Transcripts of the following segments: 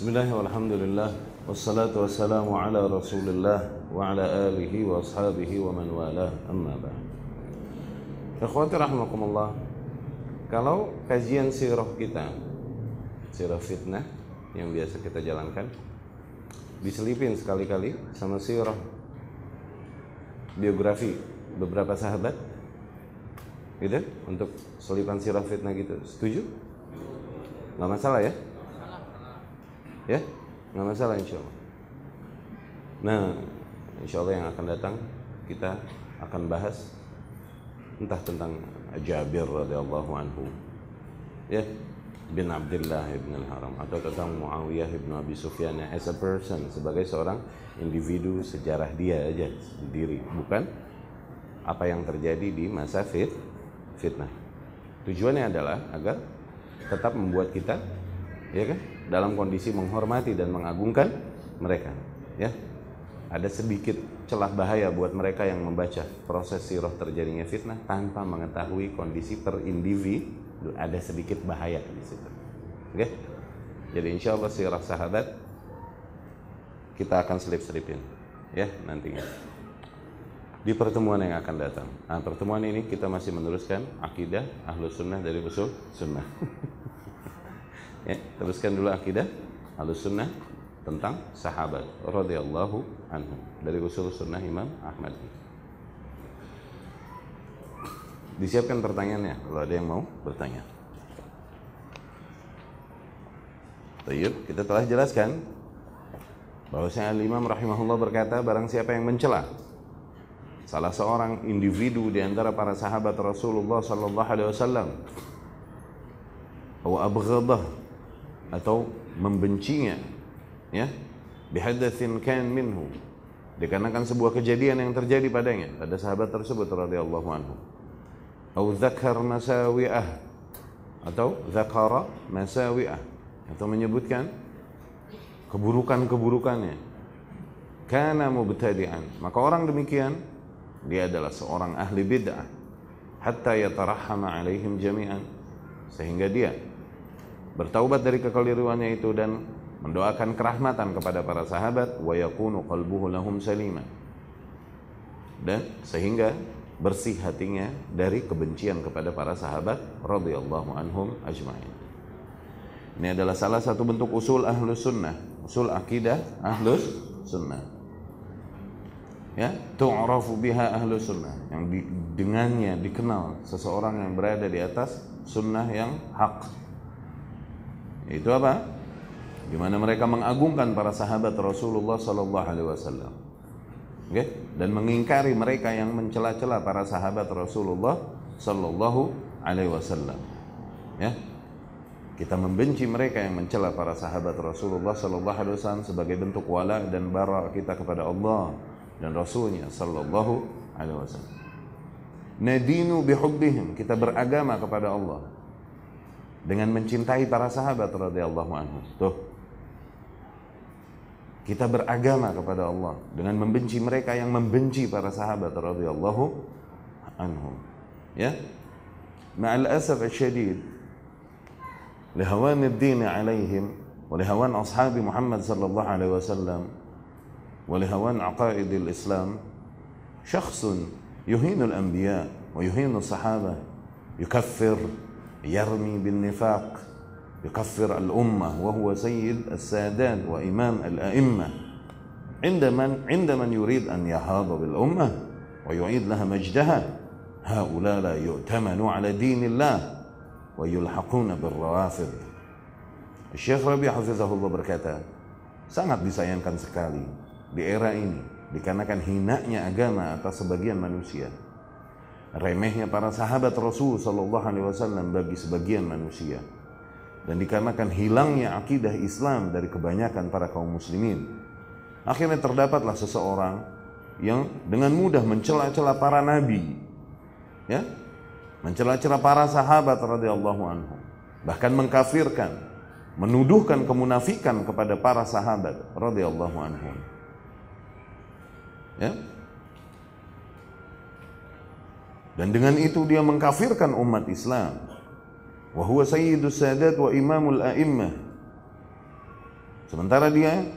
Bismillah walhamdulillah. Wassalatu wassalamu ala rasulillah Wa ala alihi wa ashabihi wa man wala Amma ba'd. Ikhwati Kalau kajian sirah kita Sirah fitnah Yang biasa kita jalankan Diselipin sekali-kali Sama sirah Biografi beberapa sahabat Gitu? Untuk selipan sirah fitnah gitu. Setuju? Gak masalah ya? Ya, nggak masalah insya Allah. Nah, insya Allah yang akan datang kita akan bahas entah tentang Jabir radhiyallahu anhu, ya, bin Abdullah ibn al-Haram. Atau tentang Muawiyah ibn Abi Sufyan as a person sebagai seorang individu sejarah dia aja sendiri, bukan apa yang terjadi di masa fit fitnah. Tujuannya adalah agar tetap membuat kita ya kan dalam kondisi menghormati dan mengagungkan mereka ya ada sedikit celah bahaya buat mereka yang membaca proses sirah terjadinya fitnah tanpa mengetahui kondisi per individu ada sedikit bahaya di situ oke jadi insya Allah sirah sahabat kita akan selip-selipin ya nantinya di pertemuan yang akan datang. Nah, pertemuan ini kita masih meneruskan akidah ahlu sunnah dari usul sunnah. ya, teruskan dulu akidah ahlu sunnah tentang sahabat radhiyallahu anhu dari usul sunnah Imam Ahmad. Disiapkan pertanyaannya kalau ada yang mau bertanya. Tayyib, kita telah jelaskan bahwasanya Imam rahimahullah berkata barang siapa yang mencela salah seorang individu di antara para sahabat Rasulullah sallallahu alaihi wasallam atau abghadah atau membencinya ya. Bihadatsin kan minhu. Dikarenakan sebuah kejadian yang terjadi padanya pada sahabat tersebut radhiyallahu anhu. Atau zakar masawi'ah atau zakara masawi'ah atau menyebutkan keburukan-keburukannya. Kana mubtadi'an. Maka orang demikian dia adalah seorang ahli bid'ah. Hatta yatarahama alaihim jami'an. Sehingga dia bertaubat dari kekeliruannya itu dan mendoakan kerahmatan kepada para sahabat wa yakunu qalbuhu lahum salima. Dan sehingga bersih hatinya dari kebencian kepada para sahabat radhiyallahu anhum ajma'in. Ini adalah salah satu bentuk usul ahlus sunnah usul akidah ahlus sunnah. Ya tu'rafu biha ahlu sunnah yang di, dengannya dikenal seseorang yang berada di atas sunnah yang hak itu apa? Di mana mereka mengagungkan para sahabat Rasulullah sallallahu alaihi wasallam. Okay? dan mengingkari mereka yang mencela-cela para sahabat Rasulullah sallallahu alaihi wasallam. Ya? Kita membenci mereka yang mencela para sahabat Rasulullah sallallahu alaihi wasallam sebagai bentuk wala dan bara kita kepada Allah dan Rasulnya Sallallahu Alaihi Wasallam. Nadinu bihubbihim kita beragama kepada Allah dengan mencintai para sahabat radhiyallahu anhu. Tuh. Kita beragama kepada Allah dengan membenci mereka yang membenci para sahabat radhiyallahu anhu. Ya. Ma'al asaf syadid lihawan ad-din 'alaihim wa lihawan ashabi Muhammad sallallahu alaihi wasallam wa lihawan aqaid al-Islam syakhsun yuhinu al-anbiya wa yuhinu sahaba yukaffir يرمي بالنفاق يكفر الأمة وهو سيد السادات وإمام الأئمة. عند من, عند من يريد أن يهاض بالأمة ويعيد لها مجدها هؤلاء لا يؤتمنوا على دين الله ويلحقون بالروافض. الشيخ ربيع حفظه الله berkata sangat disayangkan sekali di era ini dikarenakan hinanya agama atas sebagian manusia. Remehnya para sahabat Rasul Shallallahu Alaihi Wasallam bagi sebagian manusia. Dan dikarenakan hilangnya akidah Islam dari kebanyakan para kaum muslimin akhirnya terdapatlah seseorang yang dengan mudah mencela-cela para nabi ya mencela-cela para sahabat radhiyallahu anhu bahkan mengkafirkan menuduhkan kemunafikan kepada para sahabat radhiyallahu anhum ya dan dengan itu dia mengkafirkan umat Islam wa huwa sayyidus sadat wa imamul a'immah Sementara dia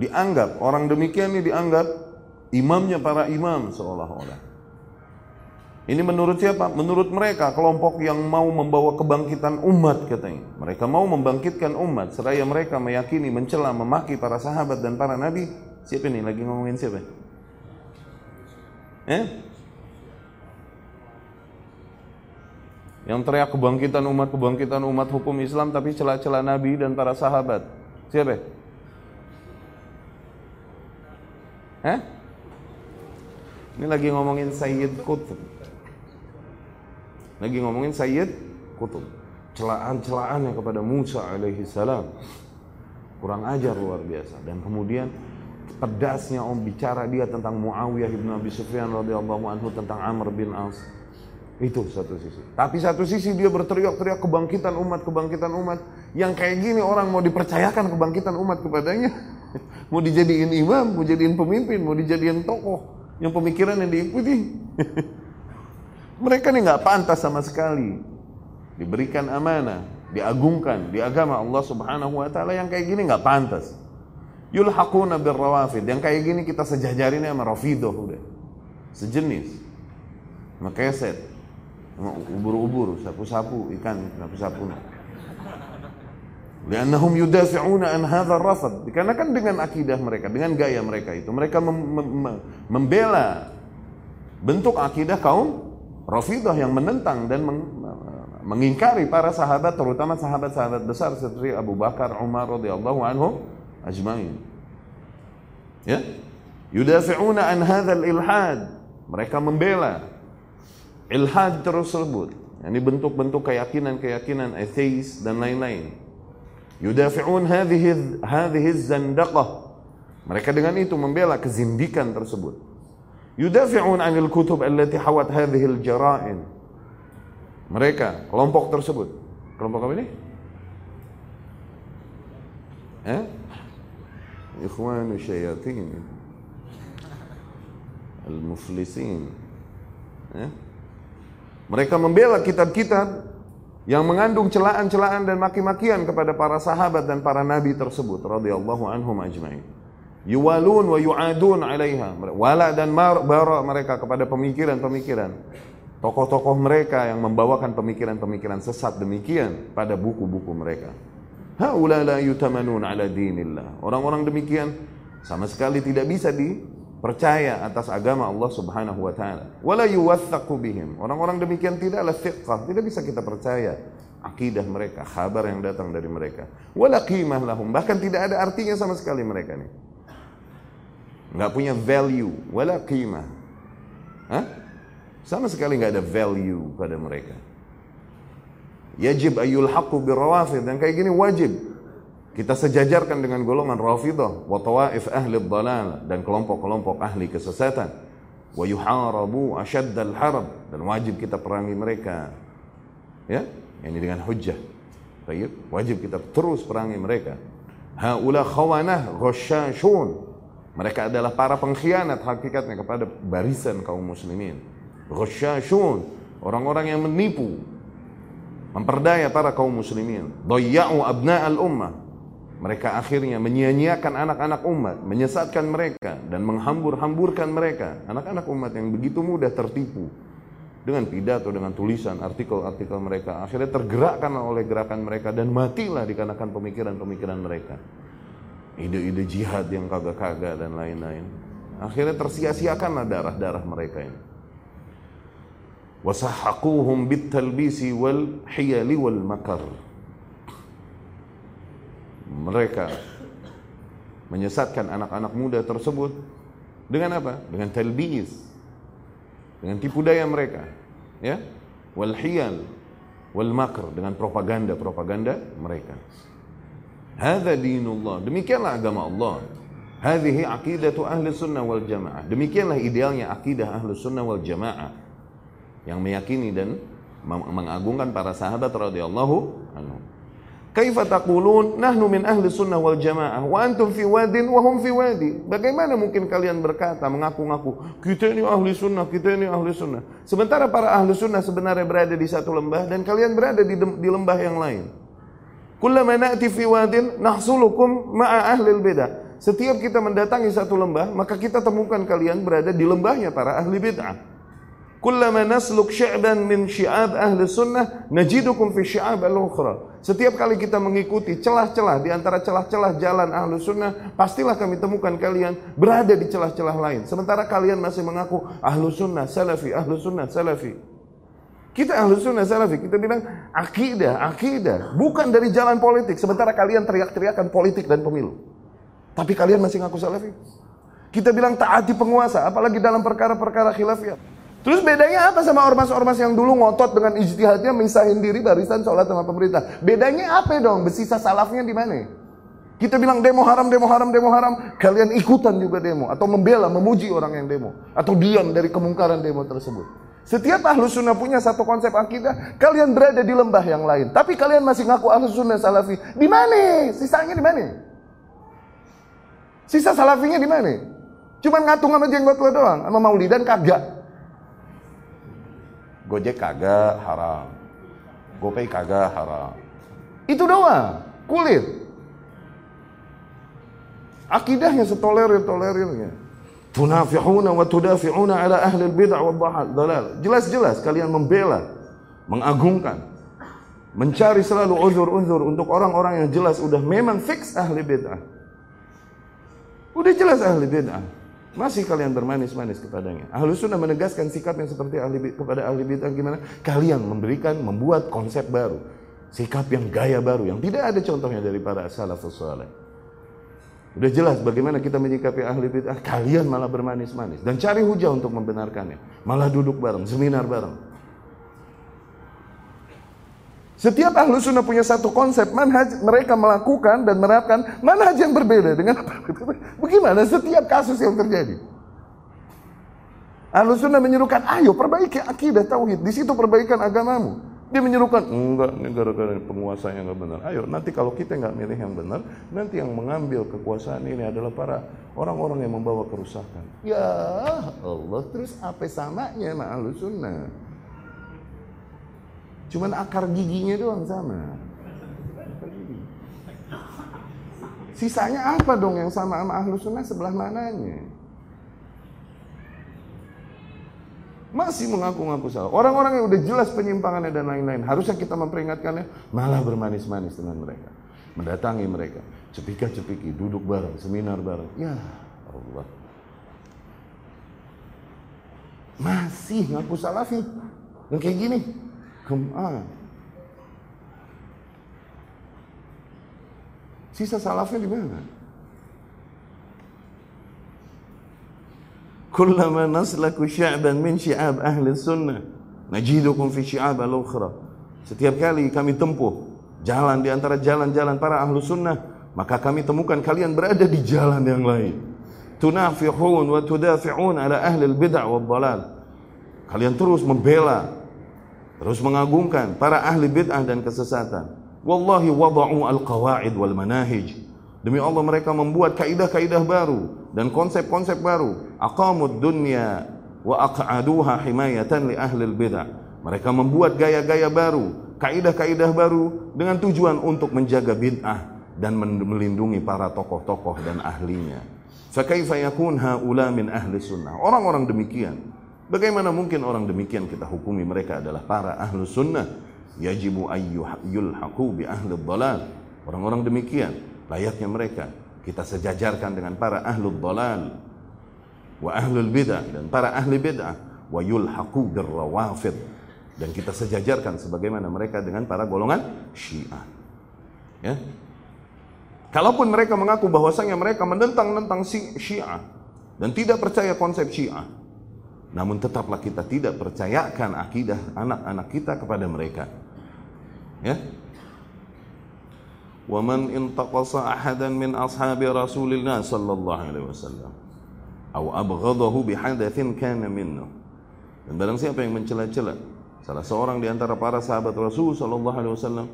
dianggap orang demikian ini dianggap imamnya para imam seolah-olah. Ini menurut siapa? Menurut mereka kelompok yang mau membawa kebangkitan umat katanya. Mereka mau membangkitkan umat seraya mereka meyakini, mencela, memaki para sahabat dan para nabi. Siapa ini lagi ngomongin siapa? Eh? Yang teriak kebangkitan umat, kebangkitan umat hukum Islam tapi celah-celah nabi dan para sahabat. Siapa? Eh? Ini lagi ngomongin Sayyid Qutb. Lagi ngomongin Sayyid Kutub. Celaan-celaannya kepada Musa alaihi salam. Kurang ajar luar biasa. Dan kemudian pedasnya om bicara dia tentang Muawiyah ibn Abi Sufyan radhiyallahu anhu tentang Amr bin As. Itu satu sisi. Tapi satu sisi dia berteriak-teriak kebangkitan umat, kebangkitan umat. Yang kayak gini orang mau dipercayakan kebangkitan umat kepadanya. mau dijadiin imam, mau dijadiin pemimpin, mau dijadiin tokoh. Yang pemikiran yang diikuti. Mereka ini nggak pantas sama sekali diberikan amanah, diagungkan di agama Allah Subhanahu wa taala yang kayak gini nggak pantas. Yulhaquna birrawafid. Yang kayak gini kita sejajarin sama Rafidah udah. Sejenis. Keset. Ubur-ubur, sapu-sapu, ikan, sapu-sapu. Liannahum yudafi'una an hadha rafad. Dikarenakan dengan akidah mereka, dengan gaya mereka itu, mereka mem mem membela bentuk akidah kaum Rafidah yang menentang dan meng, mengingkari para sahabat terutama sahabat-sahabat besar seperti Abu Bakar, Umar radhiyallahu anhu ajmain. Ya. Yudafi'una an hadzal ilhad. Mereka membela ilhad tersebut. Ini bentuk-bentuk keyakinan-keyakinan ateis dan lain-lain. Yudafi'un hadhihi hadhihi zandaqah. Mereka dengan itu membela kezindikan tersebut. yudafi'un 'anil kutub allati hawat hadhihi al-jara'in. Mereka, kelompok tersebut. Kelompok apa ini? Eh? Ikhwan syayatin. Al-muflisin. Eh? Mereka membela kitab-kitab yang mengandung celaan-celaan dan maki-makian kepada para sahabat dan para nabi tersebut radhiyallahu anhum ajma'in yuwalun wa yu'adun 'alaiha. Wala dan bara mereka kepada pemikiran-pemikiran tokoh-tokoh mereka yang membawakan pemikiran-pemikiran sesat demikian pada buku-buku mereka. Haula la yutamanun 'ala dinillah. Orang-orang demikian sama sekali tidak bisa dipercaya atas agama Allah Subhanahu wa taala. Wala yuwaththaqu bihim. Orang-orang demikian tidaklah thiqah, tidak bisa kita percaya akidah mereka, kabar yang datang dari mereka. Wala qimah lahum, bahkan tidak ada artinya sama sekali mereka ini nggak punya value, wala qimah. Hah? Sama sekali nggak ada value pada mereka. Yajib ayul haqqu birawafid dan kayak gini wajib kita sejajarkan dengan golongan rafidah wa tawaif ahli dhalal dan kelompok-kelompok ahli kesesatan. Wa yuharabu ashaddal harab dan wajib kita perangi mereka. Ya? Ini dengan hujjah. Baik, wajib kita terus perangi mereka. Haula khawanah ghasyashun. Mereka adalah para pengkhianat hakikatnya kepada barisan kaum muslimin. Ghasyashun, orang-orang yang menipu, memperdaya para kaum muslimin. Dayya'u abna'al ummah. Mereka akhirnya menyia-nyiakan anak-anak umat, menyesatkan mereka dan menghambur-hamburkan mereka. Anak-anak umat yang begitu mudah tertipu dengan pidato, dengan tulisan, artikel-artikel mereka. Akhirnya tergerakkan oleh gerakan mereka dan matilah dikarenakan pemikiran-pemikiran mereka ide-ide jihad yang kagak-kagak dan lain-lain. Akhirnya tersia-siakanlah darah-darah mereka ini. Wasahaquhum bitalbisi wal hiyali wal makar. Mereka menyesatkan anak-anak muda tersebut dengan apa? Dengan talbis. Dengan tipu daya mereka. Ya? Wal hiyal wal makar dengan propaganda-propaganda mereka. Hadza dinullah. Demikianlah agama Allah. Hadhihi aqidatu ahli sunnah wal jamaah. Demikianlah idealnya akidah ahli sunnah wal jamaah. Yang meyakini dan mengagungkan para sahabat radhiyallahu anhu. Kaifa taqulun nahnu min ahli sunnah wal jamaah wa antum fi wadin wa hum fi wadi. Bagaimana mungkin kalian berkata mengaku-ngaku kita ini ahli sunnah, kita ini ahli sunnah. Sementara para ahli sunnah sebenarnya berada di satu lembah dan kalian berada di, di lembah yang lain. Kullama na'ti fi wadin nahsulukum ma'a ahli bidah. Setiap kita mendatangi satu lembah, maka kita temukan kalian berada di lembahnya para ahli bid'ah. Kullama nasluk sya'ban min syi'ab ahli sunnah, najidukum fi syi'ab al-ukhra. Setiap kali kita mengikuti celah-celah di antara celah-celah jalan ahli sunnah, pastilah kami temukan kalian berada di celah-celah lain. Sementara kalian masih mengaku ahli sunnah, salafi, ahli sunnah, salafi. Kita ahli sunnah salafi, kita bilang akidah, akidah. Bukan dari jalan politik. Sementara kalian teriak-teriakan politik dan pemilu. Tapi kalian masih ngaku salafi. Kita bilang taati penguasa, apalagi dalam perkara-perkara khilafiyah. Terus bedanya apa sama ormas-ormas yang dulu ngotot dengan ijtihadnya misahin diri barisan sholat sama pemerintah? Bedanya apa dong? Besisa salafnya di mana? Kita bilang demo haram, demo haram, demo haram. Kalian ikutan juga demo. Atau membela, memuji orang yang demo. Atau diam dari kemungkaran demo tersebut. Setiap ahlu sunnah punya satu konsep akidah. Kalian berada di lembah yang lain. Tapi kalian masih ngaku ahlu sunnah salafi. Di mana? Sisanya di mana? Sisa salafinya di mana? Cuman ngatung sama jenggot lo doang. Sama maulidan kagak. Gojek kagak haram. GoPay kagak haram. Itu doang, kulit. Akidahnya setolerir-tolerirnya. Tunafi'una wa tudafi'una ala ahli bid'ah wa dalal. Jelas-jelas kalian membela, mengagungkan, mencari selalu uzur-uzur untuk orang-orang yang jelas udah memang fix ahli bid'ah. Udah jelas ahli bid'ah. Masih kalian bermanis-manis kepadanya. Ahlu sunnah menegaskan sikap yang seperti ahli kepada ahli bid'ah gimana? Kalian memberikan, membuat konsep baru. Sikap yang gaya baru, yang tidak ada contohnya dari para salafus saleh. Udah jelas bagaimana kita menyikapi ahli bid'ah. Kalian malah bermanis-manis. Dan cari hujah untuk membenarkannya. Malah duduk bareng, seminar bareng. Setiap ahlu sunnah punya satu konsep manhaj mereka melakukan dan menerapkan manhaj yang berbeda dengan bagaimana setiap kasus yang terjadi. Ahlu sunnah menyerukan, ayo perbaiki akidah tauhid, di situ perbaikan agamamu. Dia menyerukan, enggak, ini gara-gara penguasa yang enggak benar. Ayo, nanti kalau kita enggak milih yang benar, nanti yang mengambil kekuasaan ini adalah para orang-orang yang membawa kerusakan. Ya Allah, terus apa samanya sama ahlu sunnah? Cuman akar giginya doang sama. Sisanya apa dong yang sama sama ahlu sunnah sebelah mananya? Masih mengaku-ngaku salah. Orang-orang yang udah jelas penyimpangannya dan lain-lain. Harusnya kita memperingatkannya. Malah bermanis-manis dengan mereka. Mendatangi mereka. Cepika-cepiki. Duduk bareng. Seminar bareng. Ya Allah. Masih ngaku salafi. Yang kayak gini. Come on. Sisa salafnya di mana? Kullama naslaku sya'ban min syi'ab ahli sunnah najidukum fi syi'ab al-ukhra. Setiap kali kami tempuh jalan di antara jalan-jalan para ahlu sunnah, maka kami temukan kalian berada di jalan yang lain. Tunafihun wa tudafi'un ala ahli al-bid'ah wa dhalal. Kalian terus membela terus mengagungkan para ahli bid'ah dan kesesatan. Wallahi wada'u al-qawaid wal manahij. Demi Allah mereka membuat kaidah-kaidah baru dan konsep-konsep baru. Aqamud dunya wa aq'aduha himayatan li ahli bid'ah. Mereka membuat gaya-gaya baru, kaidah-kaidah baru dengan tujuan untuk menjaga bid'ah dan melindungi para tokoh-tokoh dan ahlinya. Fakaifa yakun haula min ahli sunnah? Orang-orang demikian Bagaimana mungkin orang demikian kita hukumi mereka adalah para ahlu sunnah? Yajibu ayyulhaqu bi ahli dalal. Orang-orang demikian, layaknya mereka kita sejajarkan dengan para ahlu dalal wa ahlul bidah dan para ahli bidah wa yulhaqu birrawafid dan kita sejajarkan sebagaimana mereka dengan para golongan Syiah. Ya. Kalaupun mereka mengaku bahwasanya mereka menentang-nentang Syiah dan tidak percaya konsep Syiah, namun tetaplah kita tidak percayakan akidah anak-anak kita kepada mereka. Ya. Wa man intaqasa ahadan min ashabi Rasulillah sallallahu alaihi wasallam atau abghadahu bihadathin kana minhu. Dan barang siapa yang mencela-cela salah seorang di antara para sahabat Rasul sallallahu alaihi wasallam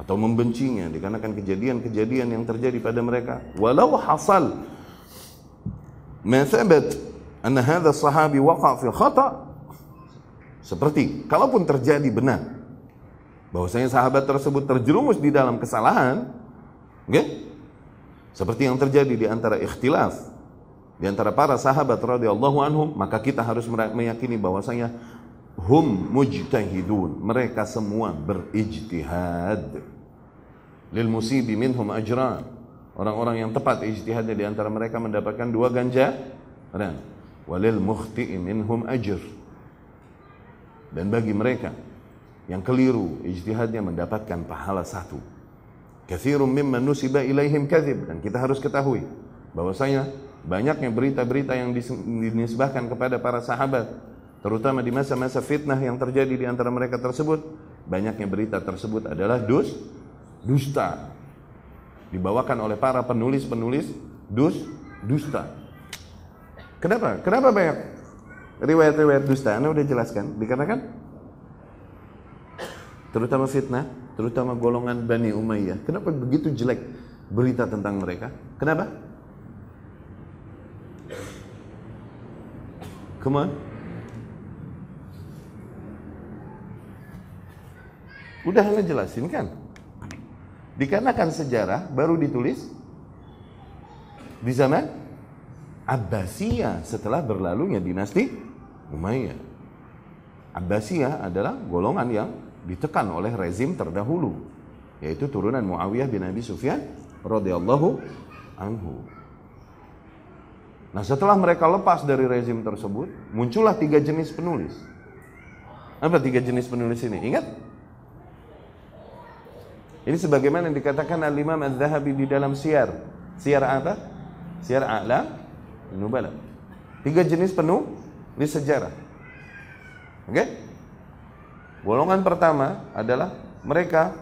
atau membencinya dikarenakan kejadian-kejadian yang terjadi pada mereka walau hasal ma thabat anna hadha sahabi waqa fi khata seperti kalaupun terjadi benar bahwasanya sahabat tersebut terjerumus di dalam kesalahan, okay? seperti yang terjadi di antara ikhtilaf di antara para sahabat radhiyallahu anhum, maka kita harus meyakini bahwasanya hum mujtahidun, mereka semua berijtihad. Lil musibi minhum ajran. Orang-orang yang tepat ijtihadnya di antara mereka mendapatkan dua ganjaran. Walil mukhti'i minhum ajr. Dan bagi mereka yang keliru ijtihadnya mendapatkan pahala satu. Kathirun mimman nusiba ilaihim kadhib dan kita harus ketahui bahwasanya banyaknya berita-berita yang dinisbahkan kepada para sahabat terutama di masa-masa fitnah yang terjadi di antara mereka tersebut banyaknya berita tersebut adalah dus dusta dibawakan oleh para penulis-penulis dus dusta kenapa kenapa banyak riwayat-riwayat dusta Anda udah jelaskan dikarenakan terutama fitnah, terutama golongan Bani Umayyah. Kenapa begitu jelek berita tentang mereka? Kenapa? Come. Udah anda jelasin kan? Dikarenakan sejarah baru ditulis di zaman Abbasiyah setelah berlalunya dinasti Umayyah. Abbasiyah adalah golongan yang ditekan oleh rezim terdahulu yaitu turunan Muawiyah bin Abi Sufyan radhiyallahu anhu. Nah, setelah mereka lepas dari rezim tersebut, muncullah tiga jenis penulis. Apa tiga jenis penulis ini? Ingat? Ini sebagaimana yang dikatakan Al-Imam Al-Zahabi di dalam siar. Siar apa? Siar A'la Nubala. Tiga jenis penulis sejarah. Oke? Okay? Golongan pertama adalah mereka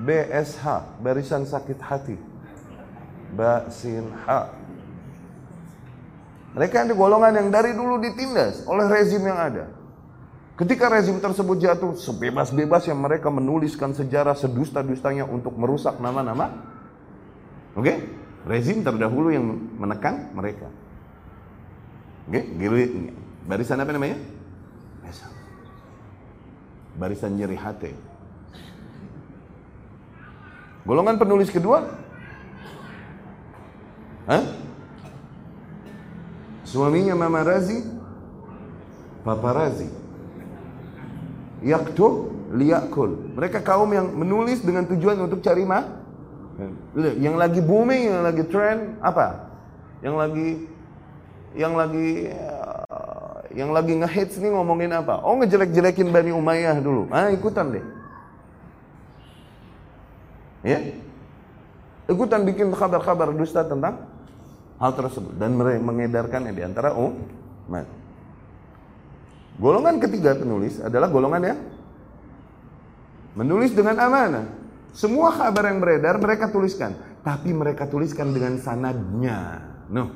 BSH, barisan sakit hati. Basin H. Mereka di golongan yang dari dulu ditindas oleh rezim yang ada. Ketika rezim tersebut jatuh, sebebas-bebas yang mereka menuliskan sejarah sedusta-dustanya untuk merusak nama-nama. Oke? Okay? Rezim terdahulu yang menekan mereka. Oke? Okay? Barisan apa namanya? barisan nyeri hati. Golongan penulis kedua, Hah? Suaminya Mama Razi, Papa Razi. Yaktub liyakul. Mereka kaum yang menulis dengan tujuan untuk cari mah. Yang lagi booming, yang lagi trend apa? Yang lagi yang lagi yang lagi ngehits nih ngomongin apa? Oh ngejelek-jelekin Bani Umayyah dulu. Ah ikutan deh. Ya. Ikutan bikin kabar-kabar dusta tentang hal tersebut dan mengedarkannya di antara umat. Golongan ketiga penulis adalah golongan yang menulis dengan amanah. Semua kabar yang beredar mereka tuliskan, tapi mereka tuliskan dengan sanadnya. Noh,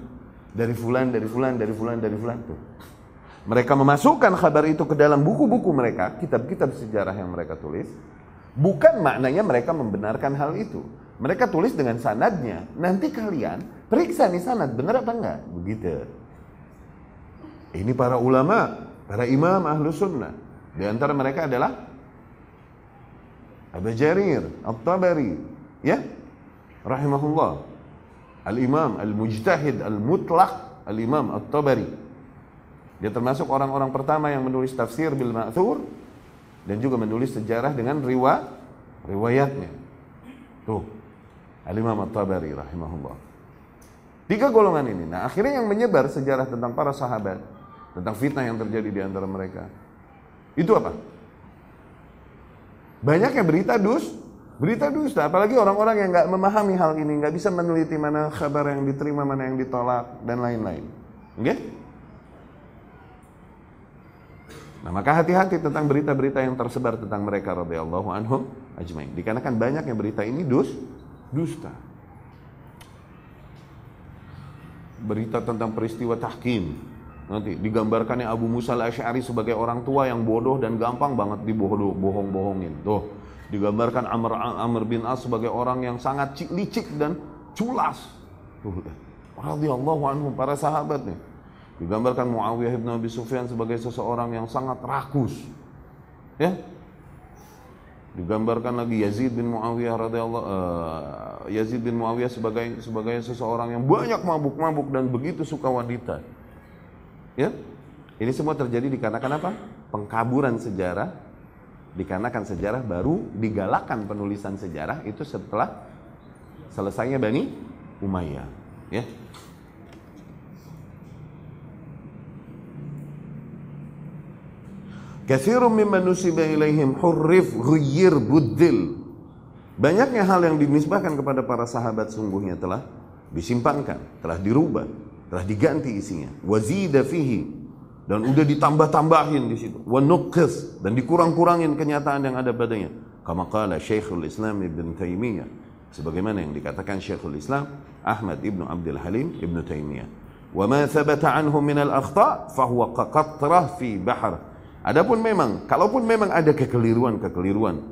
dari fulan, dari fulan, dari fulan, dari fulan tuh. Mereka memasukkan kabar itu ke dalam buku-buku mereka, kitab-kitab sejarah yang mereka tulis. Bukan maknanya mereka membenarkan hal itu. Mereka tulis dengan sanadnya. Nanti kalian periksa nih sanad, benar apa enggak? Begitu. Ini para ulama, para imam ahlu sunnah. Di antara mereka adalah Abu Jarir, At-Tabari, ya, rahimahullah. Al-Imam, Al-Mujtahid, Al-Mutlaq, Al-Imam At-Tabari. Dia termasuk orang-orang pertama yang menulis tafsir bil ma'thur dan juga menulis sejarah dengan riwa riwayatnya. Tuh. Al-Imam At-Tabari rahimahullah. Tiga golongan ini. Nah, akhirnya yang menyebar sejarah tentang para sahabat, tentang fitnah yang terjadi di antara mereka. Itu apa? Banyaknya berita dus, berita dusta. Apalagi orang-orang yang nggak memahami hal ini, nggak bisa meneliti mana kabar yang diterima, mana yang ditolak, dan lain-lain. Oke? Okay? Nah, maka hati-hati tentang berita-berita yang tersebar tentang mereka radhiyallahu anhum ajmain. Dikarenakan banyaknya berita ini dus dusta. Berita tentang peristiwa tahkim. Nanti digambarkannya Abu Musa al-Asy'ari sebagai orang tua yang bodoh dan gampang banget dibohong-bohongin. Tuh, digambarkan Amr Amr bin As sebagai orang yang sangat licik dan culas. Tuh, radhiyallahu anhum para sahabat nih Digambarkan Muawiyah bin Abi Sufyan sebagai seseorang yang sangat rakus. Ya. digambarkan lagi Yazid bin Muawiyah radhiyallahu uh, Yazid bin Muawiyah sebagai sebagai seseorang yang banyak mabuk-mabuk dan begitu suka wanita. Ya. Ini semua terjadi dikarenakan apa? Pengkaburan sejarah dikarenakan sejarah baru digalakkan penulisan sejarah itu setelah selesainya Bani Umayyah, ya. Kathirun mimman nusiba ilaihim hurrif. Banyaknya hal yang dinisbahkan kepada para sahabat sungguhnya telah disimpangkan, telah dirubah, telah diganti isinya. Wazida fihi dan udah ditambah-tambahin di situ. Wa dan dikurang-kurangin kenyataan yang ada padanya. Kama qala Islam Ibn Taimiyah. Sebagaimana yang dikatakan Syekhul Islam Ahmad Ibn Abdul Halim Ibn Taimiyah. Wa ma thabata anhum min al-akhta' fahuwa qaqatrah fi bahr Adapun memang, kalaupun memang ada kekeliruan-kekeliruan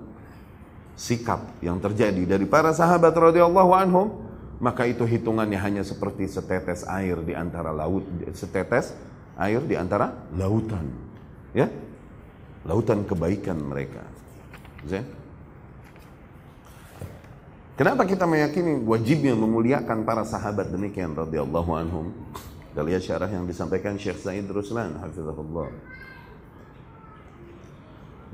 sikap yang terjadi dari para sahabat radhiyallahu anhum, maka itu hitungannya hanya seperti setetes air di antara laut, setetes air di antara lautan. Ya? Lautan kebaikan mereka. Zin? Kenapa kita meyakini wajibnya memuliakan para sahabat demikian radhiyallahu anhum? Kita syarah yang disampaikan Syekh Said Ruslan hafizahullah.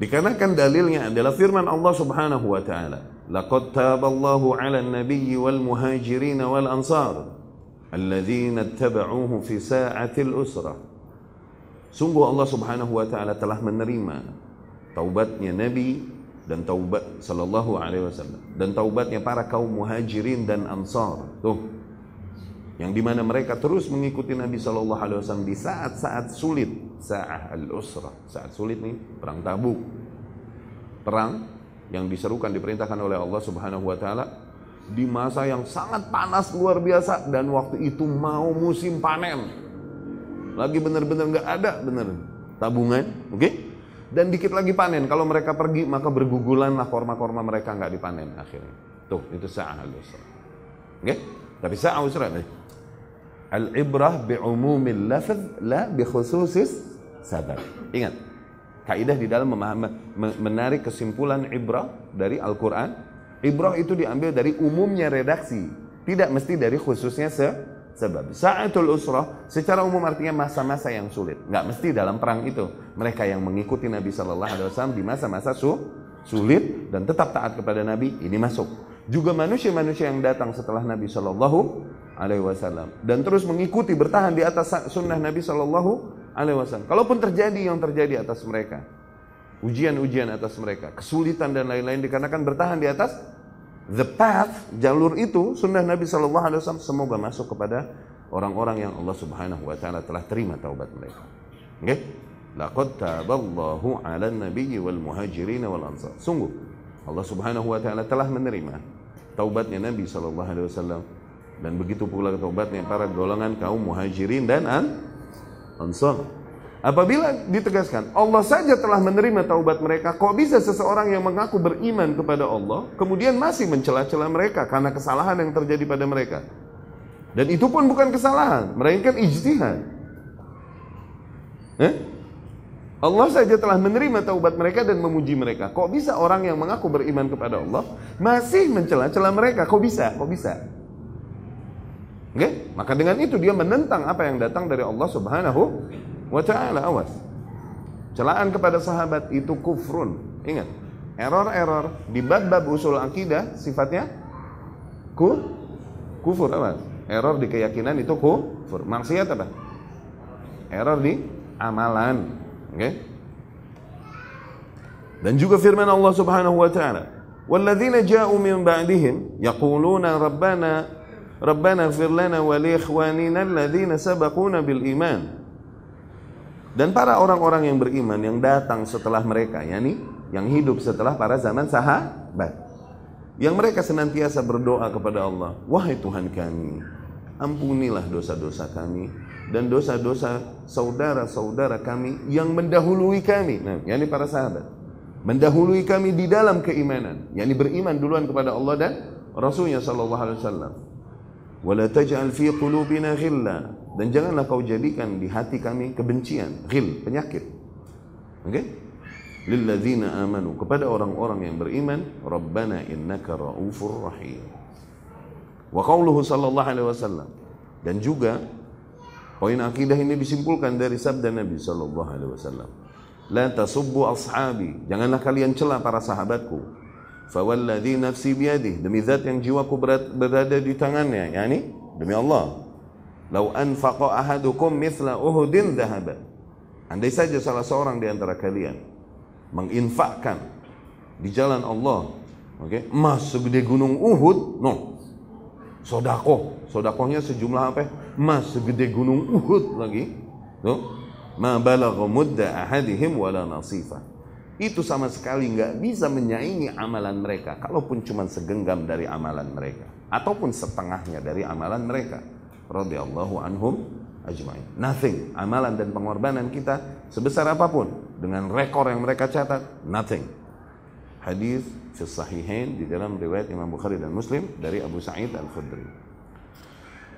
Dikarenakan dalilnya adalah firman Allah Subhanahu wa taala, "Laqad taballahu 'alan nabiyyi wal muhajirin wal ansar alladzina ittaba'uhu fi sa'atil usra." Sungguh Allah Subhanahu wa taala telah menerima taubatnya Nabi dan taubat sallallahu alaihi wasallam dan taubatnya para kaum muhajirin dan ansar. Tuh, yang di mana mereka terus mengikuti Nabi Shallallahu Alaihi Wasallam di saat-saat sulit, saat al-usra, saat sulit nih perang Tabuk, perang yang diserukan diperintahkan oleh Allah Subhanahu Wa Taala di masa yang sangat panas luar biasa dan waktu itu mau musim panen, lagi benar-benar nggak ada bener tabungan, oke? Okay? Dan dikit lagi panen. Kalau mereka pergi maka bergugulanlah korma-korma mereka nggak dipanen akhirnya. Tuh itu saat al-usra, oke? Okay? Tapi saat usra nih Al-ibrah bi'umumil lafaz la bi khususis sabab. Ingat, kaidah di dalam memahami menarik kesimpulan ibrah dari Al-Qur'an, ibrah itu diambil dari umumnya redaksi, tidak mesti dari khususnya se sebab. Sa'atul usrah secara umum artinya masa-masa yang sulit. Nggak mesti dalam perang itu. Mereka yang mengikuti Nabi Shallallahu alaihi wasallam di masa-masa su sulit dan tetap taat kepada Nabi, ini masuk. Juga manusia-manusia yang datang setelah Nabi Shallallahu alaihi wasallam dan terus mengikuti bertahan di atas sunnah Nabi Shallallahu alaihi wasallam. Kalaupun terjadi yang terjadi atas mereka, ujian-ujian atas mereka, kesulitan dan lain-lain dikarenakan bertahan di atas the path, jalur itu sunnah Nabi Shallallahu alaihi wasallam semoga masuk kepada orang-orang yang Allah Subhanahu wa taala telah terima taubat mereka. Oke? Laqad taballahu 'alan nabiyyi wal muhajirin wal ansar. Sungguh Allah Subhanahu wa taala telah menerima taubatnya Nabi sallallahu alaihi wasallam dan begitu pula taubatnya para golongan kaum muhajirin dan an ansar. Apabila ditegaskan Allah saja telah menerima taubat mereka, kok bisa seseorang yang mengaku beriman kepada Allah kemudian masih mencela-cela mereka karena kesalahan yang terjadi pada mereka? Dan itu pun bukan kesalahan, melainkan ijtihad. Eh? Allah saja telah menerima taubat mereka dan memuji mereka. Kok bisa orang yang mengaku beriman kepada Allah masih mencela-cela mereka? Kok bisa? Kok bisa? Okay? Maka dengan itu dia menentang apa yang datang dari Allah Subhanahu wa taala. Awas. Celaan kepada sahabat itu kufrun. Ingat, error-error di bab-bab usul akidah sifatnya ku kufur awas. Error di keyakinan itu kufur. Maksiat apa? Error di amalan. Okay? Dan juga firman Allah Subhanahu wa taala, "Walladzina ja'u min ba'dihim yaquluna rabbana Rabbana ighfir lana wa ikhwanina alladhina bil iman. Dan para orang-orang yang beriman yang datang setelah mereka, yakni yang hidup setelah para zaman sahabat. Yang mereka senantiasa berdoa kepada Allah, "Wahai Tuhan kami, ampunilah dosa-dosa kami dan dosa-dosa saudara-saudara kami yang mendahului kami." Nah, yakni para sahabat. Mendahului kami di dalam keimanan, yakni beriman duluan kepada Allah dan Rasulnya wasallam wala taj'al fi qulubina ghilla. Dan janganlah kau jadikan di hati kami kebencian ghil penyakit. Oke? Okay? lilladzina amanu. Kepada orang-orang yang beriman rabbana innaka raufur rahim. Wa qauluhu sallallahu alaihi wasallam. Dan juga poin akidah ini disimpulkan dari sabda Nabi sallallahu alaihi wasallam. La tasubbu ashabi. Janganlah kalian cela para sahabatku fawalladzi nafsi biyadihi demi zat yang jiwaku berada di tangannya. Yakni demi Allah. Lau anfaqa ahadukum mithla uhudin dhahaba. Andai saja salah seorang di antara kalian menginfakkan di jalan Allah oke okay? emas segede gunung Uhud no. Sodako sodakohnya sejumlah apa? Emas segede gunung Uhud lagi no. Ma balagha mudda ahadihim wala nasifa itu sama sekali nggak bisa menyaingi amalan mereka kalaupun cuma segenggam dari amalan mereka ataupun setengahnya dari amalan mereka radhiyallahu anhum ajmain. Nothing. Amalan dan pengorbanan kita sebesar apa pun dengan rekor yang mereka catat, nothing. Hadis sahihain di dalam riwayat Imam Bukhari dan Muslim dari Abu Sa'id Al-Khudri.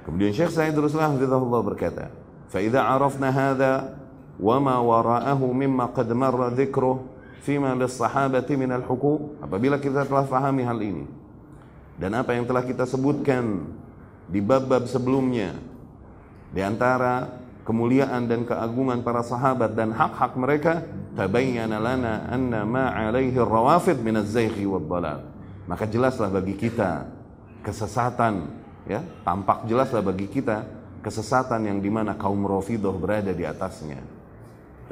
Kemudian Syekh Sa'id Ruslah hafizahullah berkata, "Fa idza arafna hadha wa ma wara'ahu mimma qad marra dhikruh fima lis-sahabati min al-huquq." Apabila kita telah fahami hal ini dan apa yang telah kita sebutkan di bab-bab sebelumnya di antara kemuliaan dan keagungan para sahabat dan hak-hak mereka tabayyana lana anna ma alaihi rawafid min az-zayghi wad dalal maka jelaslah bagi kita kesesatan ya tampak jelaslah bagi kita kesesatan yang di mana kaum Rafidah berada di atasnya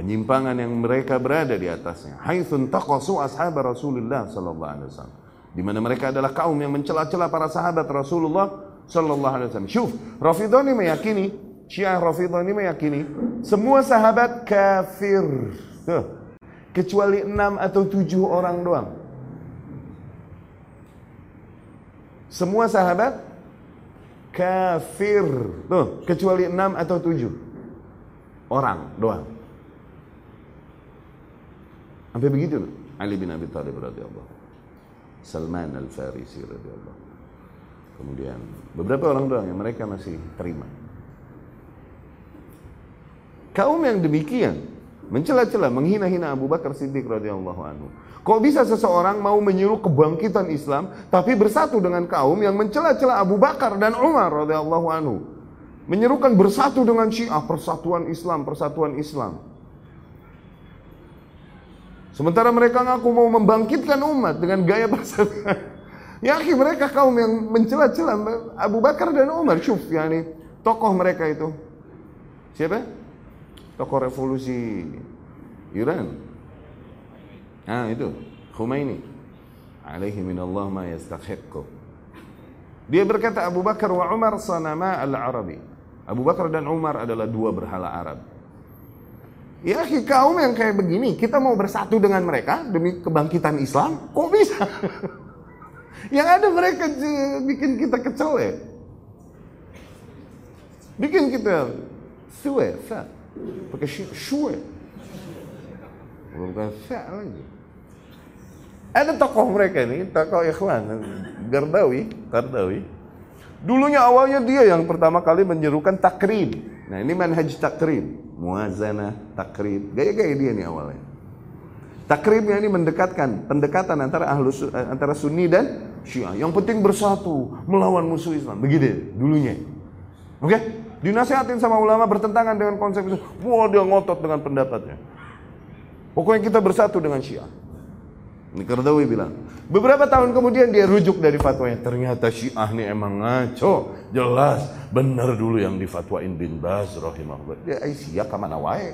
penyimpangan yang mereka berada di atasnya haitsun taqasu ashab Rasulullah sallallahu alaihi wasallam di mana mereka adalah kaum yang mencela-cela para sahabat Rasulullah sallallahu alaihi wasallam. Syuf, Rafidah ini meyakini Syiah Rafidah ini meyakini semua sahabat kafir. Tuh. Kecuali enam atau tujuh orang doang. Semua sahabat kafir. Tuh, kecuali enam atau tujuh orang doang. Sampai begitu Ali bin Abi Thalib radhiyallahu Salman Al-Farisi radhiyallahu Kemudian beberapa orang doang yang mereka masih terima. Kaum yang demikian mencela-cela, menghina-hina Abu Bakar Siddiq radhiyallahu anhu. Kok bisa seseorang mau menyuruh kebangkitan Islam tapi bersatu dengan kaum yang mencela-cela Abu Bakar dan Umar radhiyallahu anhu? Menyerukan bersatu dengan Syiah, persatuan Islam, persatuan Islam. Sementara mereka ngaku mau membangkitkan umat dengan gaya persatuan. Ya mereka kaum yang mencela-cela Abu Bakar dan Umar. Syuf, yani tokoh mereka itu. Siapa? tokoh revolusi Iran. Ah itu Khomeini. Alaihi minallah ma yastahiqqu. Dia berkata Abu Bakar wa Umar sanama al-Arabi. Abu Bakar dan Umar adalah dua berhala Arab. Ya kaum yang kayak begini, kita mau bersatu dengan mereka demi kebangkitan Islam, kok bisa? yang ada mereka bikin kita kecel ya. Bikin kita suwe, pakai syue bukan fa lagi. Ada tokoh mereka ini tokoh ikhwan Gardawi Gardawi dulunya awalnya dia yang pertama kali menyerukan takrib nah ini manhaj takrib muazana takrib gaya-gaya dia nih awalnya Takribnya ini mendekatkan pendekatan antara ahlus antara Sunni dan Syiah. Yang penting bersatu melawan musuh Islam. Begitu dulunya. Oke? Okay? Dinasihatin sama ulama bertentangan dengan konsep itu. Wah dia ngotot dengan pendapatnya. Pokoknya kita bersatu dengan Syiah. Ini Kardawi bilang. Beberapa tahun kemudian dia rujuk dari fatwanya. Ternyata Syiah ini emang ngaco. Jelas. Benar dulu yang difatwain bin Baz rahimahullah. Dia Aisyah ke mana wae.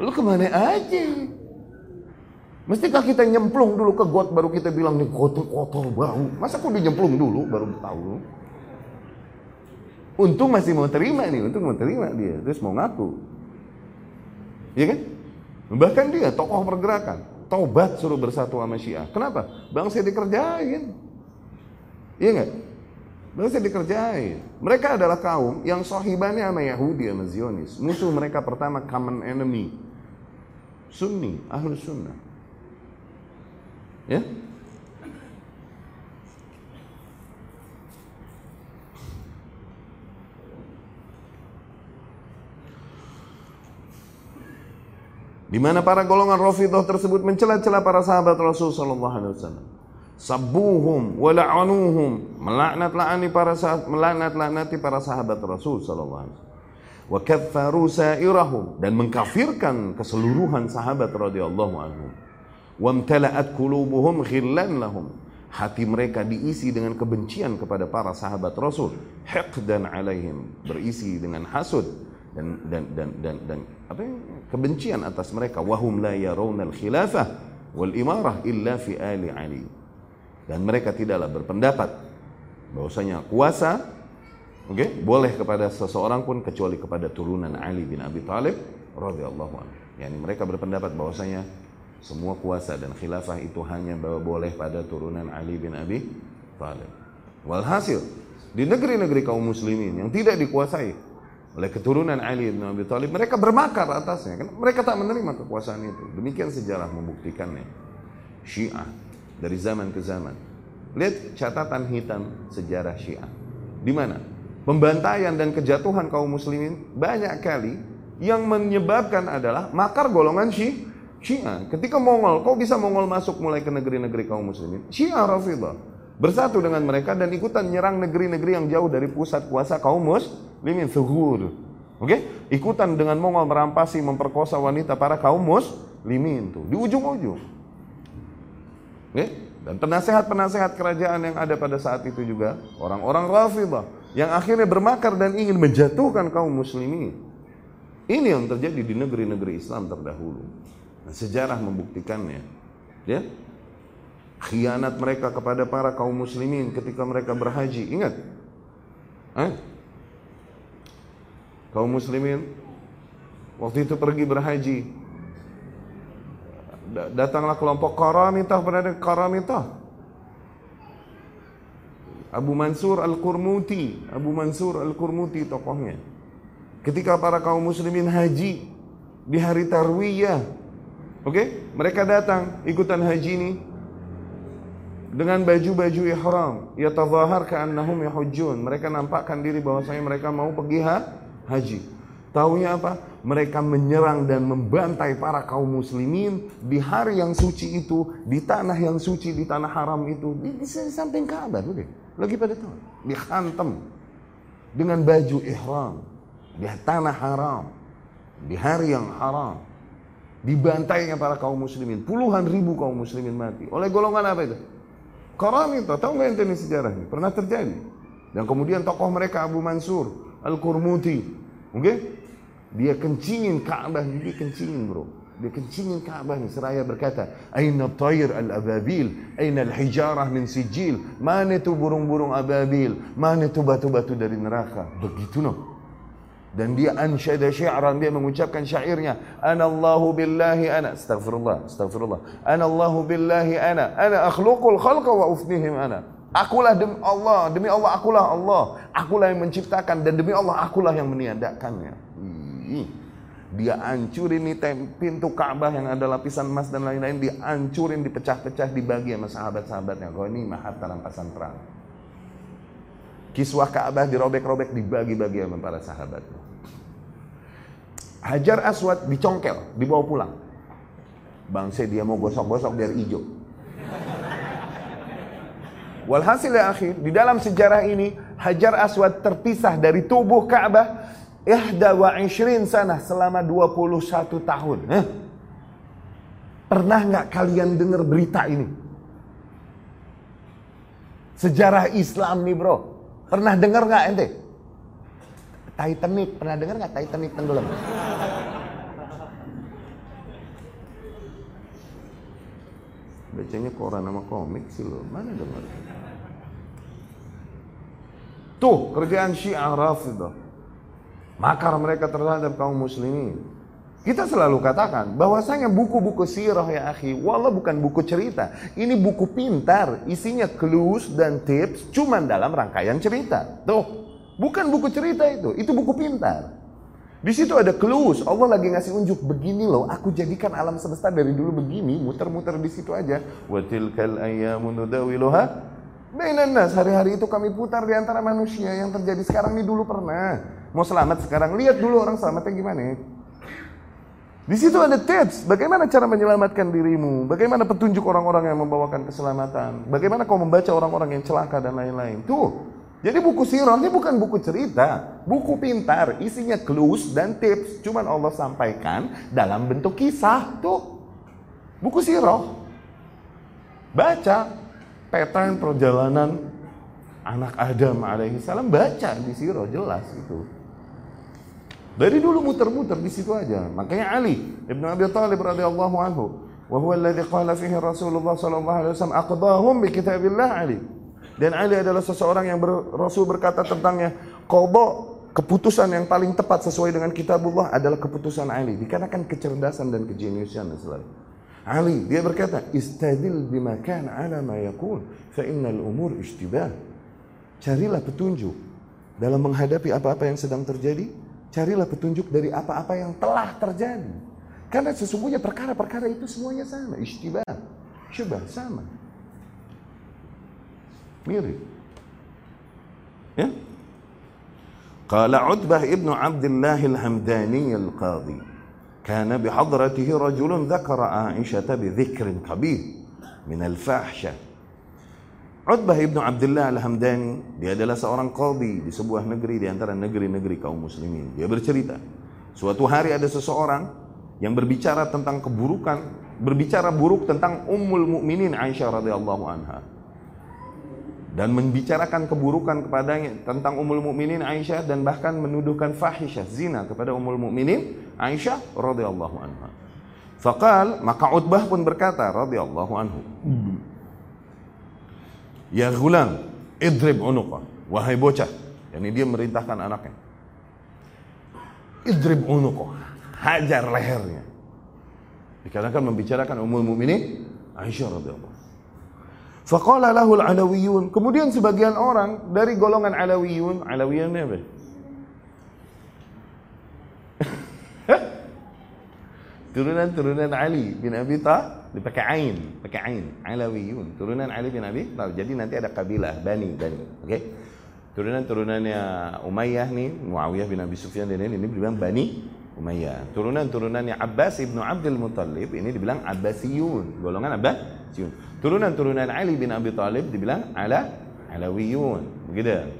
Lu ke mana aja? Mestikah kita nyemplung dulu ke got baru kita bilang nih kotor-kotor bau. Masa kok nyemplung dulu baru tahu? Untung masih mau terima nih, untung mau terima dia, terus mau ngaku. Iya kan? Bahkan dia tokoh pergerakan, taubat suruh bersatu sama Syiah. Kenapa? Bangsa dikerjain. Iya nggak? Bangsa dikerjain. Mereka adalah kaum yang sohibannya sama Yahudi sama Zionis. Musuh mereka pertama common enemy. Sunni, ahlu sunnah. Ya, Di mana para golongan Rafidah tersebut mencela-cela para sahabat Rasul sallallahu alaihi wasallam. Sabbuhum wa la'anuhum, melaknat-laknati para sahabat, melaknat-laknati para sahabat Rasul sallallahu alaihi wasallam. Wa sa'irahum dan mengkafirkan keseluruhan sahabat radhiyallahu anhum. Wamtala'at qulubuhum ghillan lahum. Hati mereka diisi dengan kebencian kepada para sahabat Rasul. Hiqdan alaihim, berisi dengan hasud dan dan dan dan, dan apa ya, kebencian atas mereka. Wahum la yarawna khilafah wal imarah illa fi ali ali. Dan mereka tidaklah berpendapat bahwasanya kuasa oke okay, boleh kepada seseorang pun kecuali kepada turunan Ali bin Abi Thalib radhiyallahu anhu. Yakni mereka berpendapat bahwasanya semua kuasa dan khilafah itu hanya boleh pada turunan Ali bin Abi Thalib walhasil di negeri-negeri kaum muslimin yang tidak dikuasai oleh keturunan Ali bin Abi Thalib mereka bermakar atasnya. Kan mereka tak menerima kekuasaan itu. Demikian sejarah membuktikannya. Syiah dari zaman ke zaman. Lihat catatan hitam sejarah Syiah. Di mana? Pembantaian dan kejatuhan kaum muslimin banyak kali yang menyebabkan adalah makar golongan Syiah Syiah. Ketika Mongol kok bisa Mongol masuk mulai ke negeri-negeri kaum muslimin? Syiah Rafidah bersatu dengan mereka dan ikutan nyerang negeri-negeri yang jauh dari pusat kuasa kaum muslimin Limin suhur. Oke? Okay? Ikutan dengan Mongol merampasi, memperkosa wanita para kaum muslimin tuh di ujung-ujung. Oke? Okay? Dan penasehat-penasehat kerajaan yang ada pada saat itu juga orang-orang Rafidah yang akhirnya bermakar dan ingin menjatuhkan kaum muslimin. Ini yang terjadi di negeri-negeri Islam terdahulu. Nah, sejarah membuktikannya. Ya. Khianat mereka kepada para kaum muslimin ketika mereka berhaji. Ingat. Eh? Kaum muslimin waktu itu pergi berhaji. Datanglah kelompok Karamitah pernah ada Karamitah Abu Mansur Al-Qurmuti Abu Mansur Al-Qurmuti tokohnya. Ketika para kaum muslimin haji di hari Tarwiyah oke okay? mereka datang ikutan haji ini dengan baju-baju ihram. Ya tazahar ka'annahum yahujjun. Mereka nampakkan diri bahwasanya mereka mau pergi ha haji. Taunya apa? Mereka menyerang dan membantai para kaum muslimin di hari yang suci itu, di tanah yang suci, di tanah haram itu, di, di, samping Ka'bah deh. Lagi pada tahu, dihantam dengan baju ihram di tanah haram, di hari yang haram. Dibantainya para kaum muslimin, puluhan ribu kaum muslimin mati. Oleh golongan apa itu? itu, tahu nggak ini sejarahnya? Pernah terjadi. Dan kemudian tokoh mereka Abu Mansur Al-Qurmuti. Oke? Okay? Dia kencingin Ka'bah, dia kencingin bro. Dia kencingin Ka'bah nih seraya berkata, "Aina tayr al-ababil? Aina al-hijarah min sijil? Mana itu burung-burung ababil? Mana itu batu-batu dari neraka?" Begitu no. Dan dia ansyada syi'ran, dia mengucapkan syairnya, "Ana Allahu billahi ana." Astagfirullah, astagfirullah. "Ana Allahu billahi ana. Ana akhluqul khalqa wa ufnihim ana." Akulah demi Allah, demi Allah akulah Allah. Akulah yang menciptakan dan demi Allah akulah yang meniadakannya. Dia hancurin nih pintu Ka'bah yang ada lapisan emas dan lain-lain. Dia hancurin, dipecah-pecah, dibagi sama sahabat-sahabatnya. Kau ini mahata rampasan perang. Kiswah Ka'bah dirobek-robek, dibagi-bagi sama para sahabat. Hajar Aswad dicongkel, dibawa pulang. Bangsa dia mau gosok-gosok biar hijau. Walhasil ya akhir, di dalam sejarah ini Hajar Aswad terpisah dari tubuh Ka'bah ihda wa sana selama 21 tahun. Eh? Pernah nggak kalian dengar berita ini? Sejarah Islam nih bro. Pernah dengar nggak ente? Titanic, pernah dengar nggak Titanic tenggelam? Bacanya koran sama komik sih lo, mana dengar? Tuh kerjaan Syiah Rafidah. Makar mereka terhadap kaum muslimin. Kita selalu katakan bahwasanya buku-buku sirah ya akhi, wallah bukan buku cerita. Ini buku pintar, isinya clues dan tips cuman dalam rangkaian cerita. Tuh, bukan buku cerita itu, itu buku pintar. Di situ ada clues, Allah lagi ngasih unjuk begini loh, aku jadikan alam semesta dari dulu begini, muter-muter di situ aja. Wa tilkal ayyamu nudawiluha Bainan nas, hari-hari itu kami putar di antara manusia yang terjadi sekarang ini dulu pernah. Mau selamat sekarang, lihat dulu orang selamatnya gimana. Di situ ada tips, bagaimana cara menyelamatkan dirimu, bagaimana petunjuk orang-orang yang membawakan keselamatan, bagaimana kau membaca orang-orang yang celaka dan lain-lain. Tuh, jadi buku sirah ini bukan buku cerita, buku pintar, isinya clues dan tips. Cuman Allah sampaikan dalam bentuk kisah. Tuh, buku sirah. Baca peta perjalanan anak Adam alaihissalam baca di sirah jelas itu. Dari dulu muter-muter di situ aja. Makanya Ali Ibnu Abi Thalib radhiyallahu anhu, wa huwa alladhi qala fihi Rasulullah sallallahu alaihi wasallam aqdahum bi kitabillah Ali. Dan Ali adalah seseorang yang ber, Rasul berkata tentangnya, qada keputusan yang paling tepat sesuai dengan kitabullah adalah keputusan Ali. Dikarenakan kecerdasan dan kejeniusan selalu. Ali dia berkata, "Istadil bima kana ala ma yakun, fa innal umur ishtibah." Carilah petunjuk dalam menghadapi apa-apa yang sedang terjadi Carilah petunjuk dari apa-apa yang telah terjadi. Karena sesungguhnya perkara-perkara itu semuanya sama. Ishtibah. Syubah. Sama. Mirip. Ya? Qala Utbah ibnu Abdullah al-Hamdani al-Qadhi. Kana bihadratihi rajulun dhakara Aisyah bidhikrin kabir min al-fahsha. Utbah ibnu Abdullah al-Hamdani, dia adalah seorang qadhi di sebuah negeri di antara negeri-negeri kaum muslimin. Dia bercerita, suatu hari ada seseorang yang berbicara tentang keburukan, berbicara buruk tentang Ummul Mukminin Aisyah radhiyallahu anha. Dan membicarakan keburukan kepadanya tentang Ummul Mukminin Aisyah dan bahkan menuduhkan fahisyah zina kepada Ummul Mukminin Aisyah radhiyallahu anha. Faqal, maka Utbah pun berkata radhiyallahu anhu. Ya gulam, idrib unuqa. Wahai bocah. Yani dia merintahkan anaknya. Idrib unuqa. Hajar lehernya. Dikarenakan membicarakan umul mukminin Aisyah radhiyallahu Faqala lahul alawiyun. Kemudian sebagian orang dari golongan alawiyun, alawiyun apa? Turunan-turunan Ali bin Abi Thalib dipakai ain, pakai ain, Alawiyun, turunan Ali bin Abi Thalib. Jadi nanti ada kabilah Bani, Bani, oke? Okay? Turunan-turunannya Umayyah nih, Muawiyah bin Abi Sufyan dan ini, ini dibilang Bani Umayyah. Turunan-turunannya Abbas ibnu Abdul Muttalib ini dibilang Abbasiyun, golongan Abbasiyun. Turunan-turunan Ali bin Abi Thalib dibilang Ala Alawiyun, begitu.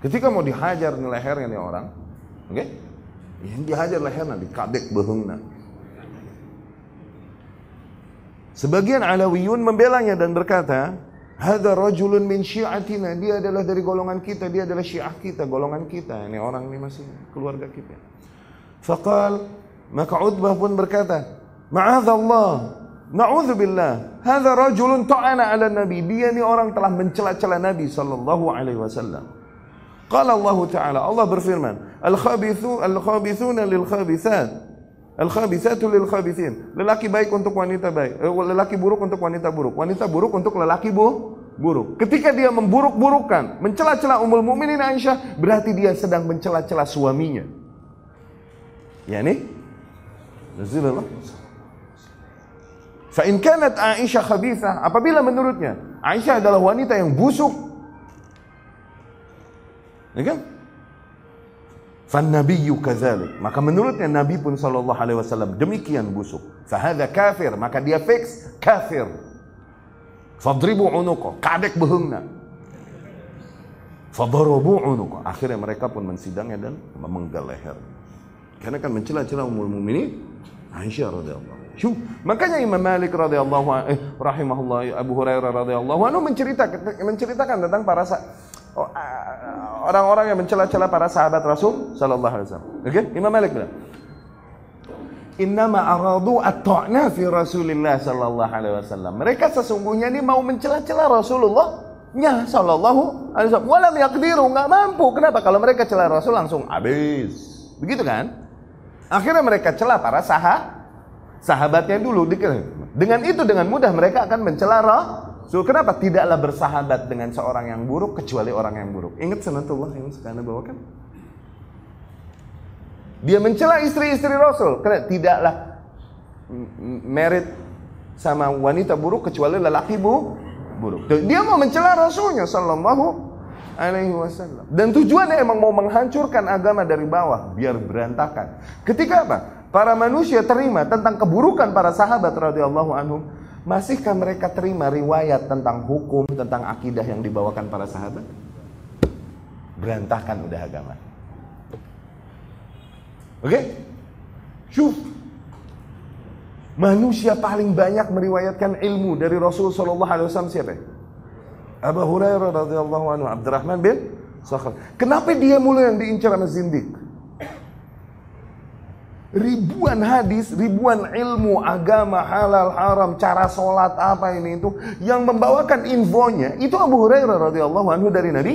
Ketika mau dihajar lehernya nih orang, oke? Okay? Yang dihajar lehernya dikadek behungna. Sebagian Alawiyun membelanya dan berkata, Hada rajulun min syiatina. Dia adalah dari golongan kita. Dia adalah syiah kita, golongan kita. Ini orang ini masih keluarga kita. Faqal, maka Utbah pun berkata, Ma'adallah, Na'udzubillah. Hada rajulun ta'ana ala Nabi. Dia ini orang telah mencela-cela Nabi sallallahu alaihi wasallam. Qala Allah Ta'ala, Allah berfirman, Al-khabithu al-khabithuna lil-khabithat. Al-khabithatu lil khabithin. Lelaki baik untuk wanita baik, eh, lelaki buruk untuk wanita buruk, wanita buruk untuk lelaki bu buruk. Ketika dia memburuk-burukkan, mencela-cela Ummul Mukminin Aisyah, berarti dia sedang mencela-cela suaminya. Ya nih? Rasulullah. Fa in kanat Aisyah khabithah, apabila menurutnya Aisyah adalah wanita yang busuk. Ya kan? Fannabiyyu kadzalik. Maka menurutnya Nabi pun sallallahu alaihi wasallam demikian busuk. Fahadha kafir, maka dia fix kafir. Fadribu unuqa, kadek behungna. Fadarabu unuqa. Akhirnya mereka pun mensidangnya dan memenggal leher. Karena kan mencela-cela umul mukminin Aisyah radhiyallahu Makanya Imam Malik radhiyallahu eh, rahimahullah Abu Hurairah radhiyallahu anhu menceritakan menceritakan tentang para orang-orang yang mencela-cela para sahabat Rasul sallallahu alaihi wasallam. Oke? Okay? Imam Malik bilang, Innama aradu at-ta'na fi Rasulillah sallallahu alaihi wasallam. Mereka sesungguhnya ini mau mencela-cela Rasulullah nya sallallahu alaihi wasallam. Walam yaqdiru, enggak mampu. Kenapa? Kalau mereka cela Rasul langsung habis. Begitu kan? Akhirnya mereka cela para sahabat sahabatnya dulu. Dengan itu dengan mudah mereka akan mencela So, kenapa tidaklah bersahabat dengan seorang yang buruk kecuali orang yang buruk? Ingat sunatullah yang sekarang bawakan? Dia mencela istri-istri Rasul. Karena tidaklah merit sama wanita buruk kecuali lelaki bu buruk. Dia mau mencela Rasulnya Sallallahu Alaihi Wasallam. Dan tujuannya emang mau menghancurkan agama dari bawah biar berantakan. Ketika apa? Para manusia terima tentang keburukan para sahabat radhiyallahu anhum, masihkah mereka terima riwayat tentang hukum, tentang akidah yang dibawakan para sahabat? Berantakan udah agama. Oke? Okay? Syuf. Manusia paling banyak meriwayatkan ilmu dari Rasul sallallahu alaihi wasallam siapa? Abu Hurairah radhiyallahu anhu, Abdurrahman bin Sakhar. Kenapa dia mulai yang diincar sama Zindik? Ribuan hadis, ribuan ilmu agama halal haram, cara sholat apa ini itu yang membawakan infonya itu Abu Hurairah radhiyallahu anhu dari Nabi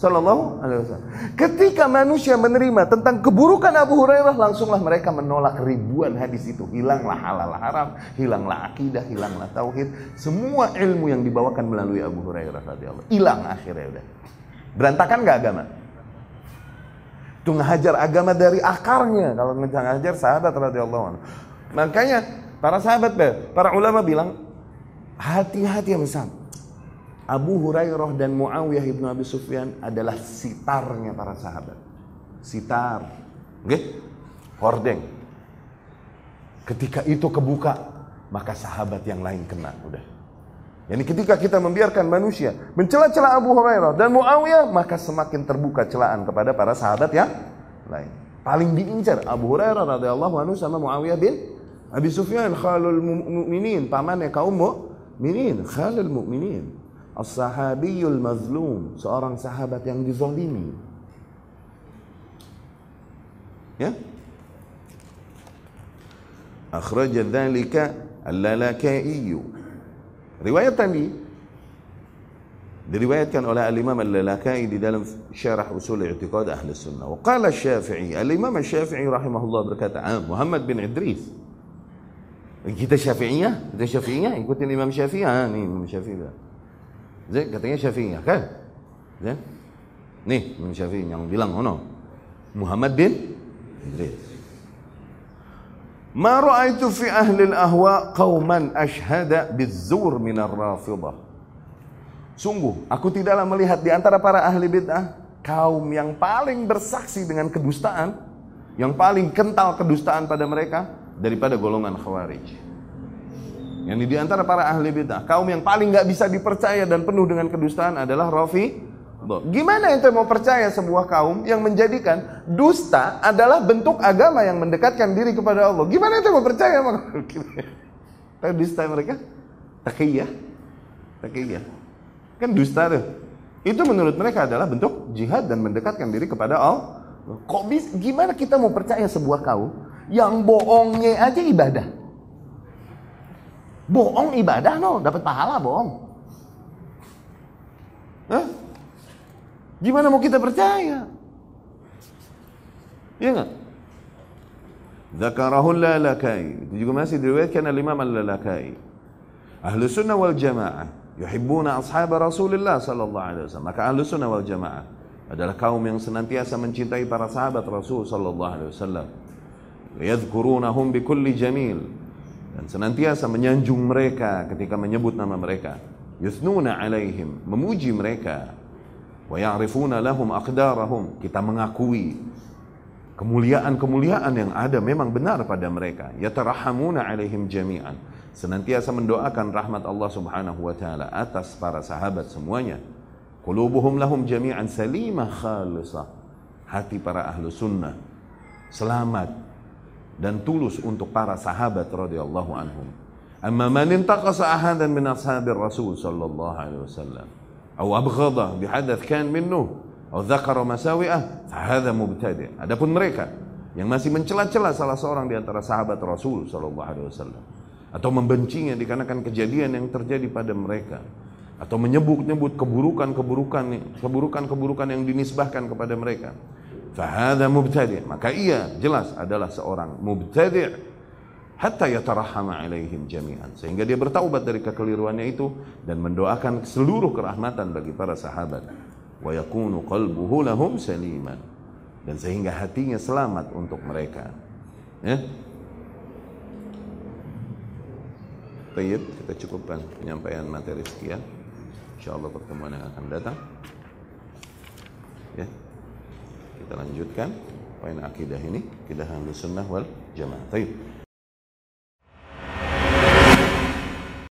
Sallallahu Alaihi Wasallam. Ketika manusia menerima tentang keburukan Abu Hurairah, langsunglah mereka menolak ribuan hadis itu. Hilanglah halal haram, hilanglah akidah, hilanglah tauhid. Semua ilmu yang dibawakan melalui Abu Hurairah radhiyallahu hilang akhirnya udah. Berantakan gak agama? Itu ngehajar agama dari akarnya. Kalau ngehajar sahabat radhiyallahu anhu. Makanya para sahabat, para ulama bilang hati-hati yang besar. Abu Hurairah dan Muawiyah ibnu Abi Sufyan adalah sitarnya para sahabat. Sitar. Oke? Okay? Hordeng. Ketika itu kebuka, maka sahabat yang lain kena. Udah. Yani ketika kita membiarkan manusia mencela-cela Abu Hurairah dan Muawiyah, maka semakin terbuka celaan kepada para sahabat yang lain. Paling diincar Abu Hurairah radhiyallahu anhu sama Muawiyah bin Abi Sufyan khalul mu'minin, pamannya kaum mukminin, khalul mu'minin. As-sahabiyul mazlum, seorang sahabat yang dizalimi. Ya? Akhraja dzalika al-Lalaka'i رواية تاني رواية كان على الإمام اللاكائي دي دالم شرح أصول اعتقاد أهل السنة. وقال الشافعي الإمام الشافعي رحمه الله بركاته عام محمد بن إدريس. كده شافعية؟ كده شافعية؟ إن كنت الإمام شافعي؟ آه نعم، إمام شافعي زين كتير شافعية. كه زين. نعم، نه من شافعي يعني بيلان هنا. محمد بن إدريس. Ma ra'aitu fi ahli al-ahwa qauman ashhada bizzur min ar-rafidah. Sungguh, aku tidaklah melihat di antara para ahli bid'ah kaum yang paling bersaksi dengan kedustaan, yang paling kental kedustaan pada mereka daripada golongan khawarij. Yang di antara para ahli bid'ah, kaum yang paling nggak bisa dipercaya dan penuh dengan kedustaan adalah Rafi Gimana ente mau percaya sebuah kaum yang menjadikan dusta adalah bentuk agama yang mendekatkan diri kepada Allah? Gimana ente mau percaya sama Tahu dusta mereka? Takiyah. Takiyah. Kan dusta tuh. Itu menurut mereka adalah bentuk jihad dan mendekatkan diri kepada Allah. Kok bisa, gimana kita mau percaya sebuah kaum yang bohongnya aja ibadah? Bohong ibadah no, dapat pahala bohong. Gimana mau kita percaya? Ya enggak? Zakarahul lalakai. Itu juga masih diriwayatkan oleh Imam al-Lalakai. Ahlu sunnah wal jamaah. Yuhibbuna ashab Rasulullah sallallahu alaihi wasallam. Maka ahlu sunnah wal jamaah adalah kaum yang senantiasa mencintai para sahabat Rasul sallallahu alaihi wasallam. Yadhkurunahum bikulli jamil. Dan senantiasa menyanjung mereka ketika menyebut nama mereka. Yuthnuna alaihim. Memuji mereka wa ya'rifuna lahum aqdarahum kita mengakui kemuliaan-kemuliaan yang ada memang benar pada mereka. Yatarahamuna alaihim jami'an. Senantiasa mendoakan rahmat Allah Subhanahu wa taala atas para sahabat semuanya. Qulubuhum lahum jami'an salimah khalisah hati para ahlu sunnah selamat dan tulus untuk para sahabat radhiyallahu anhum. Amma man intaqasa ahadan min ashabir rasul sallallahu alaihi wasallam أو أبغضه بحدث كان منه أو ذكر مساوئه فهذا مبتدئ adapun mereka yang masih mencela-cela salah seorang di antara sahabat Rasul sallallahu alaihi wasallam atau membencinya dikarenakan kejadian yang terjadi pada mereka atau menyebut-nyebut keburukan-keburukan keburukan-keburukan yang dinisbahkan kepada mereka fahadha mubtadi maka ia jelas adalah seorang mubtadi hatta yatarahama alaihim jami'an sehingga dia bertaubat dari kekeliruannya itu dan mendoakan seluruh kerahmatan bagi para sahabat wa yakunu qalbuhu lahum saliman dan sehingga hatinya selamat untuk mereka ya Baik, kita cukupkan penyampaian materi sekian. Insyaallah pertemuan yang akan datang. Ya. Kita lanjutkan. poin akidah ini, akidah ahlu sunnah wal jamaah. Taib.